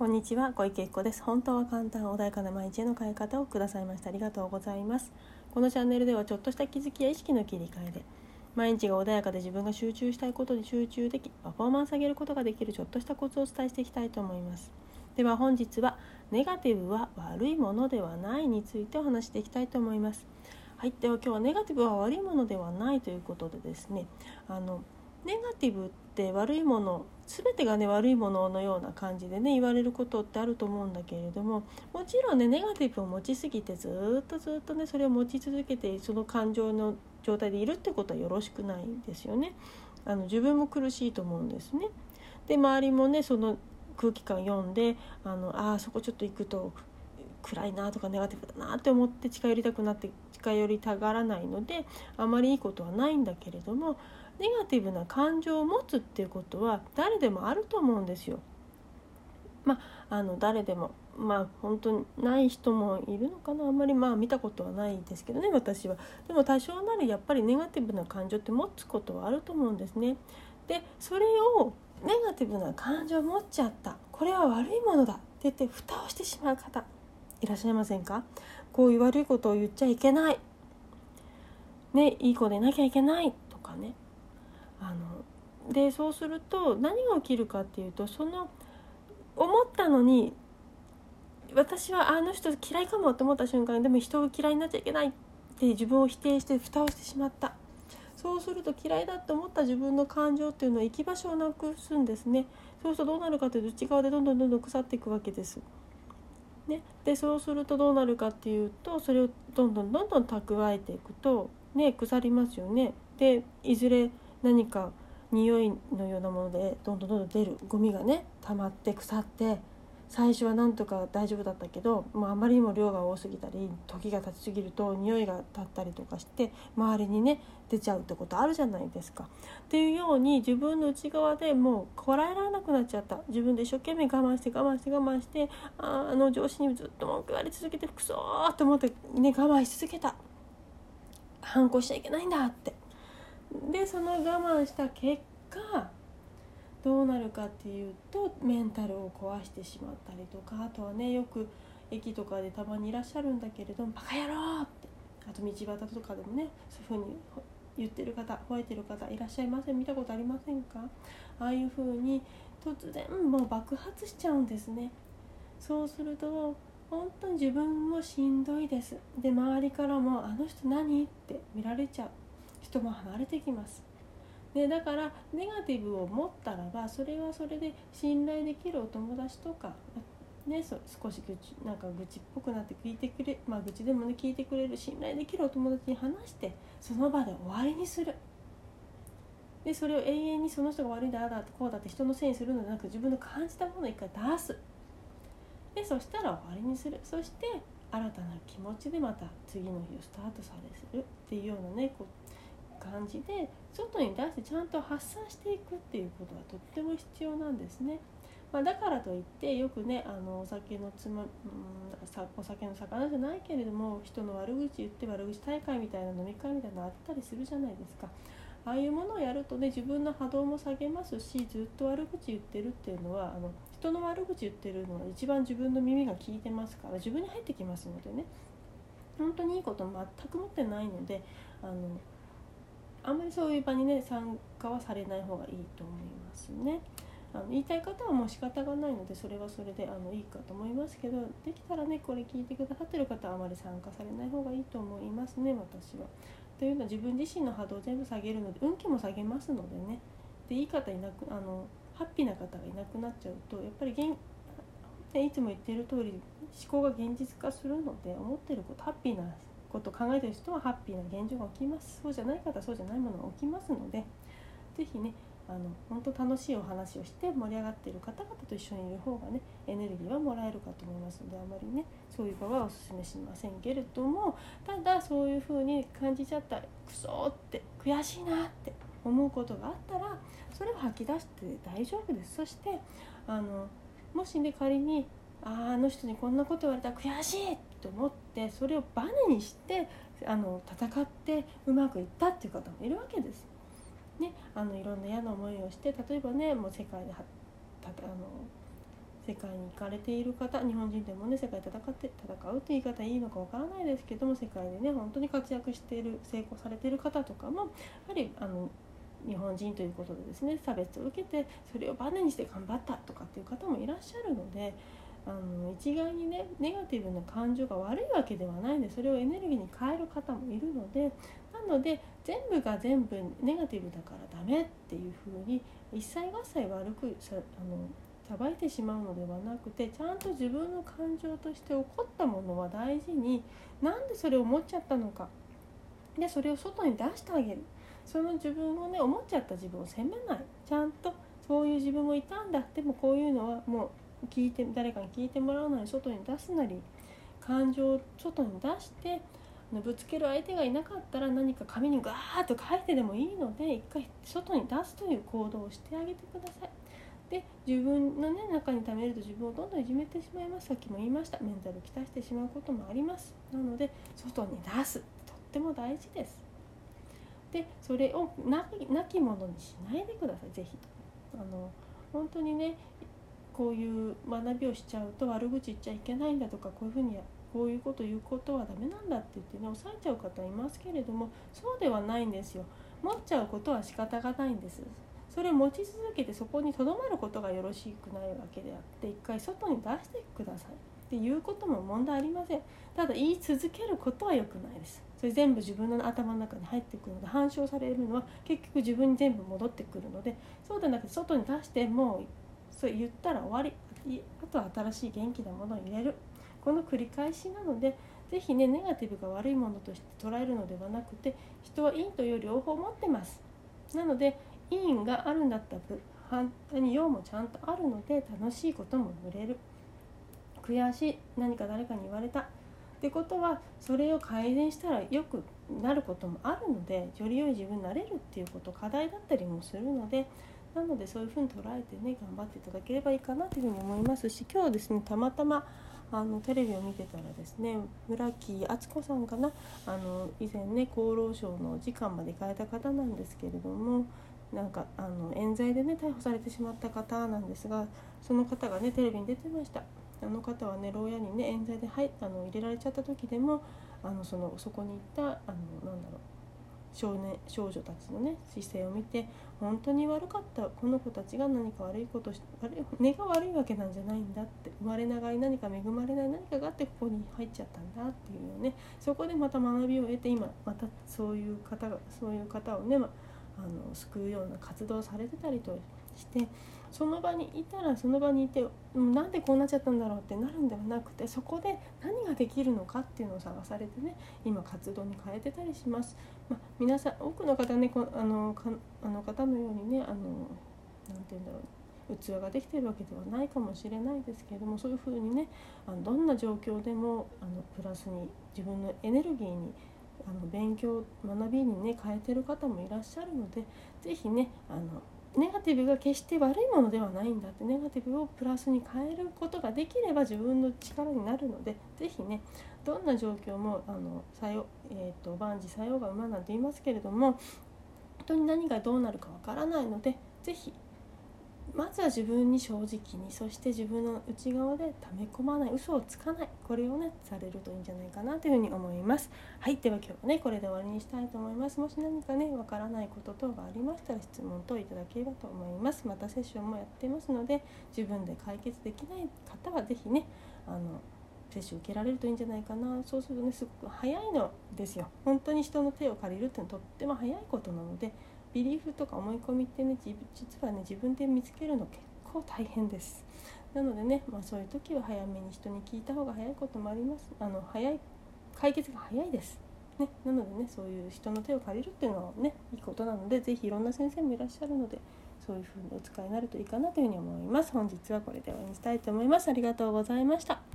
こんにちは小池子です。本当は簡単穏やかな毎日への変え方をくださいました。ありがとうございます。このチャンネルではちょっとした気づきや意識の切り替えで毎日が穏やかで自分が集中したいことに集中できパフォーマンス上げることができるちょっとしたコツをお伝えしていきたいと思います。では本日はネガティブは悪いものではないについてお話していきたいと思います。はいでは今日はネガティブは悪いものではないということでですねあのネガティブって悪いもの全てがね悪いもののような感じでね言われることってあると思うんだけれどももちろんねネガティブを持ちすぎてずっとずっとねそれを持ち続けてその感情の状態でいるってことはよろしくないんですよね。あの自分も苦しいと思うんですね。で周りもねその空気感読んであのあそこちょっと行くと暗いなとかネガティブだなって思って近寄りたくなって近寄りたがらないのであまりいいことはないんだけれどもネガティブな感情を持つっていうことは誰でもあると思うんですよ。まあ、あの誰でもまあ本当にない人もいるのかなあんまりまあ見たことはないですけどね私は。でも多少なりやっぱりネガティブな感情って持つことはあると思うんですね。でそれをネガティブな感情を持っちゃったこれは悪いものだって言って蓋をしてしまう方いらっしゃいませんか？こういう悪いことを言っちゃいけない。ねいい子でなきゃいけない。とかね。あのでそうすると何が起きるかっていうとその思ったのに私はあの人嫌いかもと思った瞬間でも人を嫌いになっちゃいけないって自分を否定して蓋をしてしまった。そうすると嫌いだって思った自分の感情っていうのは行き場所をなくすんですね。そうするとどうなるかというと内側でどんどんどんどん腐っていくわけです。ね、でそうするとどうなるかっていうとそれをどんどんどんどん蓄えていくとね腐りますよね。でいずれ何か匂いのようなものでどんどんどんどん出るゴミがね溜まって腐って最初はなんとか大丈夫だったけどもうあまりにも量が多すぎたり時が経ちすぎると匂いが立ったりとかして周りにね出ちゃうってことあるじゃないですか。っていうように自分の内側でもうこらえられなくなっちゃった。自分で一生懸命我慢して我慢して我慢してああの上司にずっと文句言われ続けてくそーと思ってね我慢し続けた。反抗しちゃいけないんだって。でその我慢した結果どうなるかっていうとメンタルを壊してしまったりとかあとはねよく駅とかでたまにいらっしゃるんだけれども「バカ野郎!」ってあと道端とかでもねそういうふうに言ってる方吠えてる方いらっしゃいません。見たことありませんか？ああいうふうに突然もう爆発しちゃうんですね。そうすると本当に自分もしんどいです。で周りからも「あの人何?」って見られちゃう。人も離れてきます。でだからネガティブを持ったらばそれはそれで信頼できるお友達とか、ね、そ少し愚痴なんか愚痴っぽくなって聞いてくれまあ愚痴でもね聞いてくれる信頼できるお友達に話してその場で終わりにする。でそれを永遠にその人が悪いんだああだこうだって人のせいにするのではなく自分の感じたものを一回出すでそしたら終わりにするそして新たな気持ちでまた次の日をスタートされるっていうようなねこう感じで外に出してちゃんと発散していくっていうことがとっても必要なんですね。まあ、だからといってよくねあのお酒のつま、うん、お酒の魚じゃないけれども人の悪口言って悪口大会みたいな飲み会みたいなのあったりするじゃないですか。ああいうものをやるとね自分の波動も下げますしずっと悪口言ってるっていうのはあの人の悪口言ってるのは一番自分の耳が聞いてますから自分に入ってきますのでね本当にいいこと全く持ってないのであのあんまりそういう場にね参加はされない方がいいと思いますね。あの言いたい方はもう仕方がないのでそれはそれであのいいかと思いますけどできたらねこれ聞いてくださってる方はあまり参加されない方がいいと思いますね私は。というのは自分自身の波動を全部下げるので運気も下げますのでねでいい方いなくあのハッピーな方がいなくなっちゃうとやっぱり現いつも言ってる通り思考が現実化するので思ってることハッピーなことを考えてる人はハッピーな現状が起きます。そうじゃない方はそうじゃないものが起きますので是非ねあの本当楽しいお話をして盛り上がっている方々と一緒にいる方がねエネルギーはもらえるかと思いますのであまりねそういう場はおすすめしませんけれどもただそういう風に感じちゃったクソって悔しいなって思うことがあったらそれを吐き出して大丈夫です。そしてあのもしね仮にああの人にこんなこと言われたら悔しいと思ってそれをバネにしてあの戦ってうまくいったっていう方もいるわけです。ね、あのいろんな嫌な思いをして例えばねもう世界であの世界に行かれている方日本人でもね世界で戦って戦うって言い方いいのかわからないですけども世界でね本当に活躍している成功されている方とかもやはりあの日本人ということでですね差別を受けてそれをバネにして頑張ったとかっていう方もいらっしゃるのであの一概にねネガティブな感情が悪いわけではないんでそれをエネルギーに変える方もいるのでなので全部が全部ネガティブだからダメっていうふうに一切合切悪くさあのさばいてしまうのではなくてちゃんと自分の感情として起こったものは大事になんでそれを思っちゃったのか。でそれを外に出してあげる。その自分をね思っちゃった自分を責めない。ちゃんとそういう自分もいたんだ。でもこういうのはもう聞いて誰かに聞いてもらうなり外に出すなり感情を外に出してぶつける相手がいなかったら何か紙にガーッと書いてでもいいので一回外に出すという行動をしてあげてください。で自分の、ね、中に溜めると自分をどんどんいじめてしまいます。さっきも言いました。メンタルを鍛えてしまうこともあります。なので外に出すとっても大事です。でそれをなきものにしないでください。是非あの本当にねこういう学びをしちゃうと悪口言っちゃいけないんだとかこういうふうにこういうこと言うことはダメなんだって言ってね抑えちゃう方いますけれどもそうではないんですよ。持っちゃうことは仕方がないんです。それを持ち続けてそこにとどまることがよろしくないわけであって一回外に出してください。っていうことも問題ありません。ただ言い続けることは良くないです。それ全部自分の頭の中に入ってくるので反証されるのは結局自分に全部戻ってくるのでそうでなくて外に出してもうそれ言ったら終わり。あとは新しい元気なものを入れる。この繰り返しなので是非ねネガティブが悪いものとして捉えるのではなくて人は陰と陽両方持ってます。なので陰があるんだったら反対に陽もちゃんとあるので楽しいことも売れる。悔しい何か誰かに言われた。ってことはそれを改善したらよくなることもあるのでより良い自分になれるっていうこと課題だったりもするのでなのでそういうふうに捉えてね頑張っていただければいいかなというふうに思いますし今日ですねたまたまあのテレビを見てたらですね村木敦子さんかなあの以前ね厚労省の次官まで行かれた方なんですけれどもなんかあの冤罪でね逮捕されてしまった方なんですがその方がねテレビに出てました。あの方はね牢屋にね冤罪で入あの入れられちゃった時でもあのそのそこに行ったあのなんだろう少年少女たちのね姿勢を見て本当に悪かったこの子たちが何か悪いことし悪い根が悪いわけなんじゃないんだって生まれながらに何か恵まれない何かがあってここに入っちゃったんだっていうのね。そこでまた学びを得て今またそういう方がそういう方をね、まあの救うような活動をされてたりとしてその場にいたらその場にいてなんでこうなっちゃったんだろうってなるんではなくてそこで何ができるのかっていうのを探されてね今活動に変えてたりします。まあ、皆さん多くの方ねこあのかあの方のようにねあのなて言うんだろう器ができてるわけではないかもしれないですけれどもそういうふうにねあのどんな状況でもあのプラスに自分のエネルギーにあの勉強学びにね変えてる方もいらっしゃるので是非ねあのネガティブが決して悪いものではないんだってネガティブをプラスに変えることができれば自分の力になるので是非ねどんな状況もあの作用、えーと、万事作用が馬なんて言いますけれども本当に何がどうなるかわからないので是非まずは自分に正直にそして自分の内側で溜め込まない嘘をつかないこれをねされるといいんじゃないかなというふうに思います。はいでは今日はねこれで終わりにしたいと思います。もし何かねわからないこと等がありましたら質問等いただければと思います。またセッションもやってますので自分で解決できない方は是非ねあの接種受けられるといいんじゃないかな。そうするとねすごく早いのですよ。本当に人の手を借りるっていうのはとっても早いことなのでビリーフとか思い込みってね実はね自分で見つけるの結構大変です。なのでね、まあ、そういう時は早めに人に聞いた方が早いこともあります。あの早い解決が早いです。ね、なのでねそういう人の手を借りるっていうのはねいいことなので是非いろんな先生もいらっしゃるのでそういうふうにお使いになるといいかなというふうに思います。本日はこれで終わりにしたいと思います。ありがとうございました。